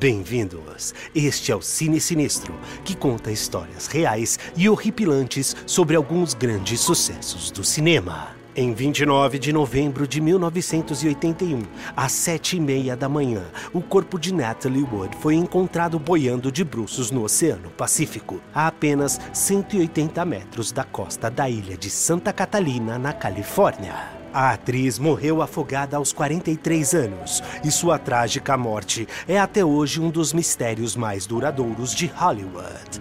Bem-vindos! Este é o Cine Sinistro, que conta histórias reais e horripilantes sobre alguns grandes sucessos do cinema. Em 29 de novembro de 1981, às sete e meia da manhã, o corpo de Natalie Wood foi encontrado boiando de bruços no Oceano Pacífico, a apenas 180 metros da costa da ilha de Santa Catalina, na Califórnia. A atriz morreu afogada aos 43 anos e sua trágica morte é até hoje um dos mistérios mais duradouros de Hollywood.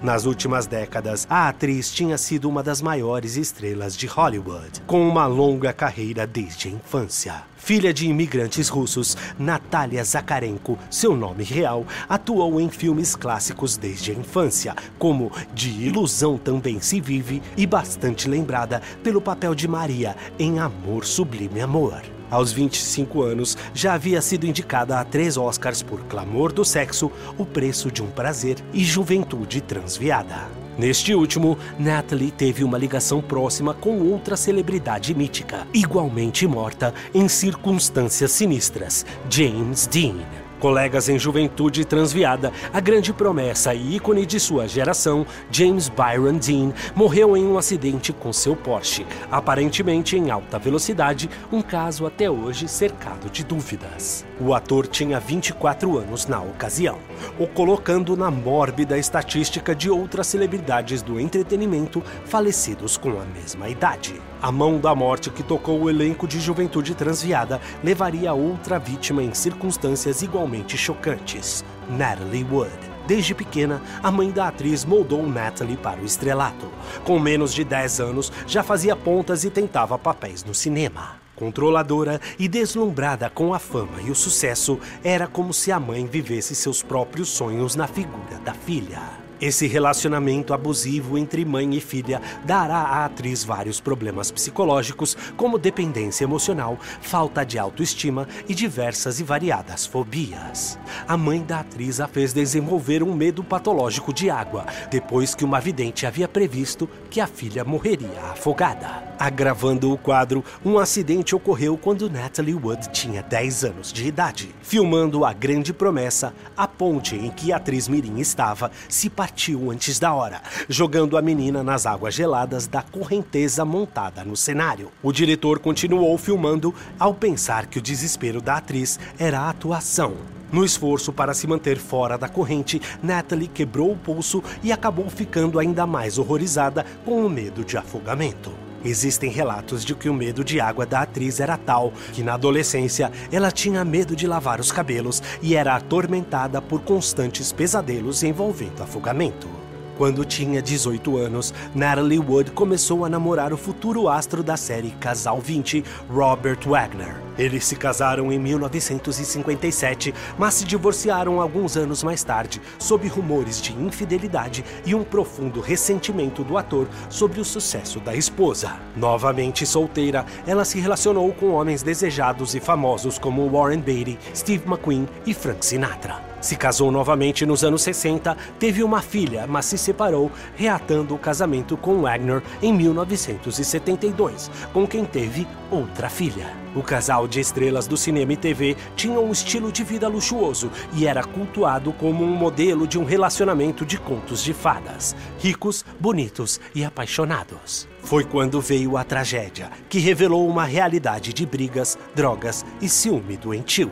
Nas últimas décadas, a atriz tinha sido uma das maiores estrelas de Hollywood, com uma longa carreira desde a infância. Filha de imigrantes russos, Natalia Zakarenko, seu nome real, atuou em filmes clássicos desde a infância, como De Ilusão Também Se Vive e bastante lembrada pelo papel de Maria em Amor Sublime Amor. Aos 25 anos, já havia sido indicada a três Oscars por Clamor do Sexo, O Preço de um Prazer e Juventude Transviada. Neste último, Natalie teve uma ligação próxima com outra celebridade mítica, igualmente morta em circunstâncias sinistras, James Dean. Colegas em juventude transviada, a grande promessa e ícone de sua geração, James Byron Dean, morreu em um acidente com seu Porsche, aparentemente em alta velocidade, um caso até hoje cercado de dúvidas. O ator tinha 24 anos na ocasião, o colocando na mórbida estatística de outras celebridades do entretenimento falecidos com a mesma idade. A mão da morte que tocou o elenco de juventude transviada levaria outra vítima em circunstâncias igualmente chocantes, Natalie Wood. Desde pequena, a mãe da atriz moldou Natalie para o estrelato. Com menos de 10 anos, já fazia pontas e tentava papéis no cinema. Controladora e deslumbrada com a fama e o sucesso, era como se a mãe vivesse seus próprios sonhos na figura da filha. Esse relacionamento abusivo entre mãe e filha dará à atriz vários problemas psicológicos, como dependência emocional, falta de autoestima e diversas e variadas fobias. A mãe da atriz a fez desenvolver um medo patológico de água, depois que uma vidente havia previsto que a filha morreria afogada. Agravando o quadro, um acidente ocorreu quando Natalie Wood tinha 10 anos de idade. Filmando a grande promessa, a ponte em que a atriz Mirim estava se partiu antes da hora, jogando a menina nas águas geladas da correnteza montada no cenário. O diretor continuou filmando ao pensar que o desespero da atriz era a atuação. No esforço para se manter fora da corrente, Natalie quebrou o pulso e acabou ficando ainda mais horrorizada com o medo de afogamento. Existem relatos de que o medo de água da atriz era tal que na adolescência ela tinha medo de lavar os cabelos e era atormentada por constantes pesadelos envolvendo afogamento. Quando tinha 18 anos, Natalie Wood começou a namorar o futuro astro da série Casal 20, Robert Wagner. Eles se casaram em 1957, mas se divorciaram alguns anos mais tarde, sob rumores de infidelidade e um profundo ressentimento do ator sobre o sucesso da esposa. Novamente solteira, ela se relacionou com homens desejados e famosos como Warren Beatty, Steve McQueen e Frank Sinatra. Se casou novamente nos anos 60, teve uma filha, mas se separou, reatando o casamento com Wagner em 1972, com quem teve outra filha. O casal de estrelas do cinema e TV tinha um estilo de vida luxuoso e era cultuado como um modelo de um relacionamento de contos de fadas, ricos, bonitos e apaixonados. Foi quando veio a tragédia, que revelou uma realidade de brigas, drogas e ciúme doentio.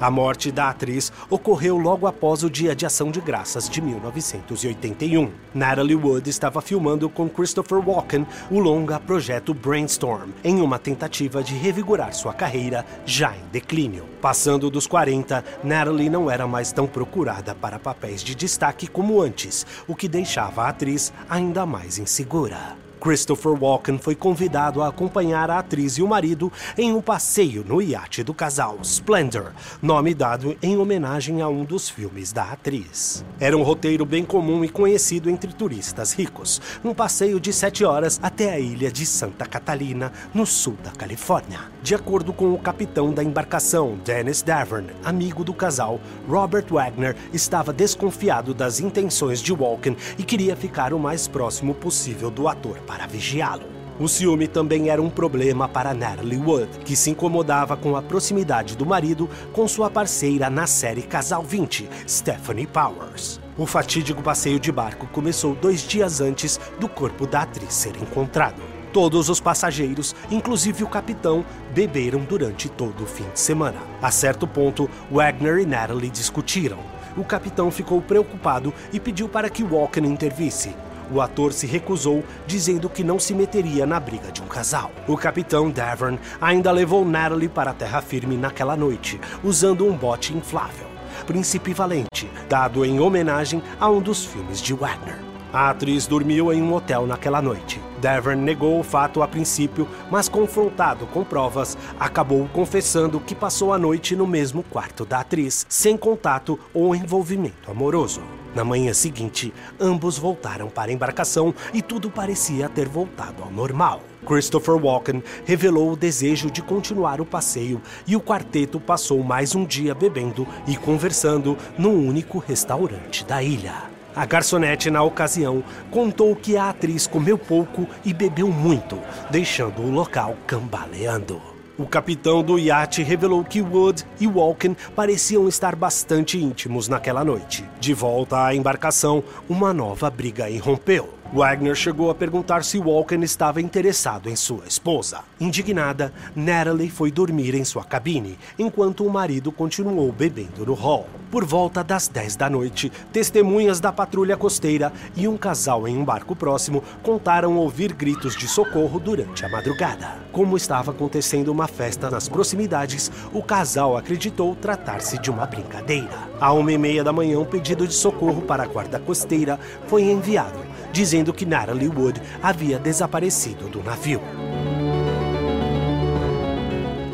A morte da atriz ocorreu logo após o Dia de Ação de Graças de 1981. Natalie Wood estava filmando com Christopher Walken o longa projeto Brainstorm, em uma tentativa de revigorar sua carreira já em declínio. Passando dos 40, Natalie não era mais tão procurada para papéis de destaque como antes, o que deixava a atriz ainda mais insegura. Christopher Walken foi convidado a acompanhar a atriz e o marido em um passeio no iate do casal Splendor, nome dado em homenagem a um dos filmes da atriz. Era um roteiro bem comum e conhecido entre turistas ricos, um passeio de sete horas até a ilha de Santa Catalina, no sul da Califórnia. De acordo com o capitão da embarcação, Dennis Davern, amigo do casal, Robert Wagner estava desconfiado das intenções de Walken e queria ficar o mais próximo possível do ator para vigiá-lo. O ciúme também era um problema para Natalie Wood, que se incomodava com a proximidade do marido com sua parceira na série Casal 20, Stephanie Powers. O fatídico passeio de barco começou dois dias antes do corpo da atriz ser encontrado. Todos os passageiros, inclusive o capitão, beberam durante todo o fim de semana. A certo ponto, Wagner e Natalie discutiram. O capitão ficou preocupado e pediu para que Walken intervisse. O ator se recusou, dizendo que não se meteria na briga de um casal. O capitão Davern ainda levou Natalie para a terra firme naquela noite, usando um bote inflável, Príncipe Valente, dado em homenagem a um dos filmes de Wagner. A atriz dormiu em um hotel naquela noite. Devon negou o fato a princípio, mas confrontado com provas, acabou confessando que passou a noite no mesmo quarto da atriz, sem contato ou envolvimento amoroso. Na manhã seguinte, ambos voltaram para a embarcação e tudo parecia ter voltado ao normal. Christopher Walken revelou o desejo de continuar o passeio e o quarteto passou mais um dia bebendo e conversando num único restaurante da ilha. A garçonete, na ocasião, contou que a atriz comeu pouco e bebeu muito, deixando o local cambaleando. O capitão do iate revelou que Wood e Walken pareciam estar bastante íntimos naquela noite. De volta à embarcação, uma nova briga irrompeu. Wagner chegou a perguntar se Walken estava interessado em sua esposa. Indignada, Natalie foi dormir em sua cabine, enquanto o marido continuou bebendo no hall. Por volta das 10 da noite, testemunhas da patrulha costeira e um casal em um barco próximo contaram ouvir gritos de socorro durante a madrugada. Como estava acontecendo uma festa nas proximidades, o casal acreditou tratar-se de uma brincadeira. À uma e meia da manhã, um pedido de socorro para a guarda costeira foi enviado dizendo que Natalie Wood havia desaparecido do navio.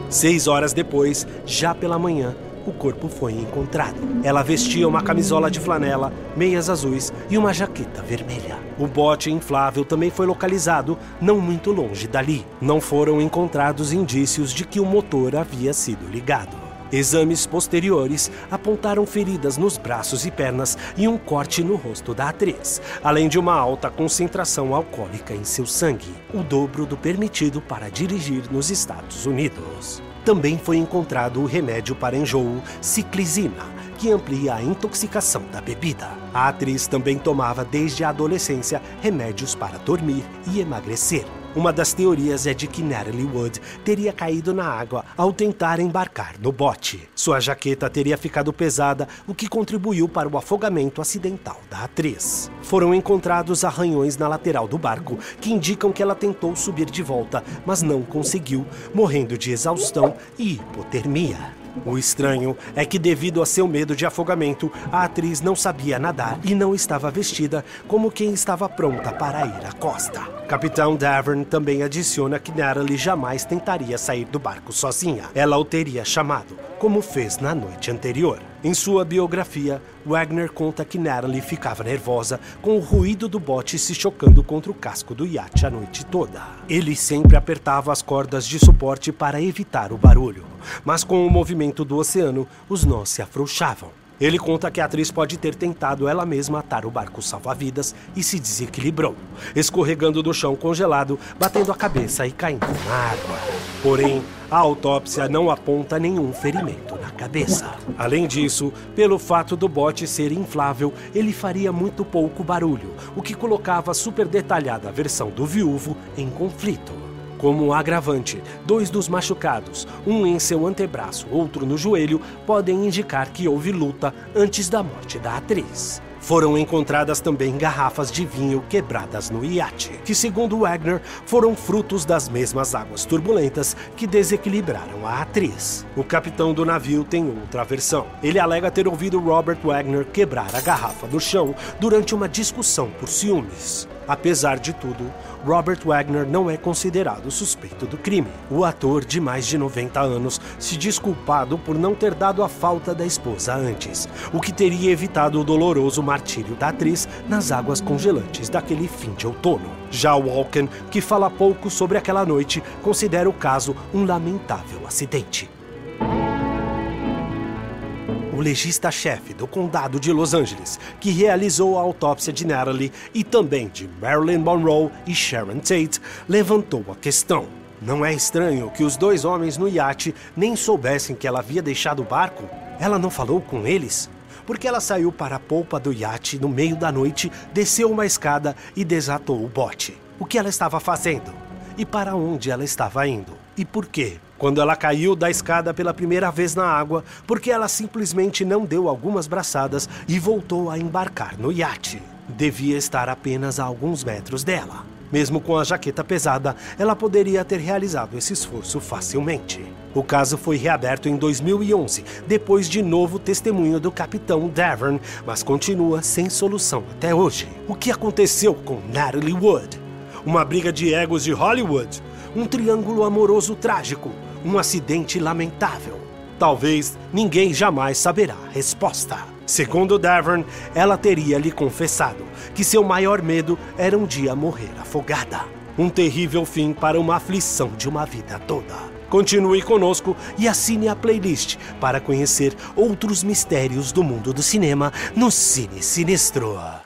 Seis horas depois, já pela manhã, o corpo foi encontrado. Ela vestia uma camisola de flanela, meias azuis e uma jaqueta vermelha. O bote inflável também foi localizado não muito longe dali. Não foram encontrados indícios de que o motor havia sido ligado. Exames posteriores apontaram feridas nos braços e pernas e um corte no rosto da atriz, além de uma alta concentração alcoólica em seu sangue, o dobro do permitido para dirigir nos Estados Unidos. Também foi encontrado o remédio para enjoo ciclizina, que amplia a intoxicação da bebida. A atriz também tomava desde a adolescência remédios para dormir e emagrecer. Uma das teorias é de que Natalie Wood teria caído na água ao tentar embarcar no bote. Sua jaqueta teria ficado pesada, o que contribuiu para o afogamento acidental da atriz. Foram encontrados arranhões na lateral do barco que indicam que ela tentou subir de volta, mas não conseguiu, morrendo de exaustão e hipotermia. O estranho é que, devido a seu medo de afogamento, a atriz não sabia nadar e não estava vestida como quem estava pronta para ir à costa. Capitão Davern também adiciona que Natalie jamais tentaria sair do barco sozinha. Ela o teria chamado, como fez na noite anterior. Em sua biografia, Wagner conta que Natalie ficava nervosa com o ruído do bote se chocando contra o casco do iate a noite toda. Ele sempre apertava as cordas de suporte para evitar o barulho, mas com o movimento do oceano, os nós se afrouxavam. Ele conta que a atriz pode ter tentado ela mesma atar o barco salva-vidas e se desequilibrou, escorregando do chão congelado, batendo a cabeça e caindo na água. Porém, a autópsia não aponta nenhum ferimento na cabeça. Além disso, pelo fato do bote ser inflável, ele faria muito pouco barulho, o que colocava a super detalhada versão do viúvo em conflito. Como agravante, dois dos machucados, um em seu antebraço, outro no joelho, podem indicar que houve luta antes da morte da atriz. Foram encontradas também garrafas de vinho quebradas no iate, que, segundo Wagner, foram frutos das mesmas águas turbulentas que desequilibraram a atriz. O capitão do navio tem outra versão. Ele alega ter ouvido Robert Wagner quebrar a garrafa no chão durante uma discussão por ciúmes. Apesar de tudo, Robert Wagner não é considerado suspeito do crime. O ator, de mais de 90 anos, se diz culpado por não ter dado a falta da esposa antes, o que teria evitado o doloroso martírio da atriz nas águas congelantes daquele fim de outono. Já Walken, que fala pouco sobre aquela noite, considera o caso um lamentável acidente. O legista-chefe do condado de Los Angeles, que realizou a autópsia de Natalie e também de Marilyn Monroe e Sharon Tate, levantou a questão. Não é estranho que os dois homens no iate nem soubessem que ela havia deixado o barco? Ela não falou com eles? Porque ela saiu para a polpa do iate no meio da noite, desceu uma escada e desatou o bote. O que ela estava fazendo? E para onde ela estava indo? E por quê? Quando ela caiu da escada pela primeira vez na água, porque ela simplesmente não deu algumas braçadas e voltou a embarcar no iate. Devia estar apenas a alguns metros dela. Mesmo com a jaqueta pesada, ela poderia ter realizado esse esforço facilmente. O caso foi reaberto em 2011, depois de novo testemunho do capitão Davern, mas continua sem solução até hoje. O que aconteceu com Natalie Wood? Uma briga de egos de Hollywood? Um triângulo amoroso trágico? Um acidente lamentável? Talvez ninguém jamais saberá a resposta. Segundo Davern, ela teria lhe confessado que seu maior medo era um dia morrer afogada. Um terrível fim para uma aflição de uma vida toda. Continue conosco e assine a playlist para conhecer outros mistérios do mundo do cinema no Cine Sinistro.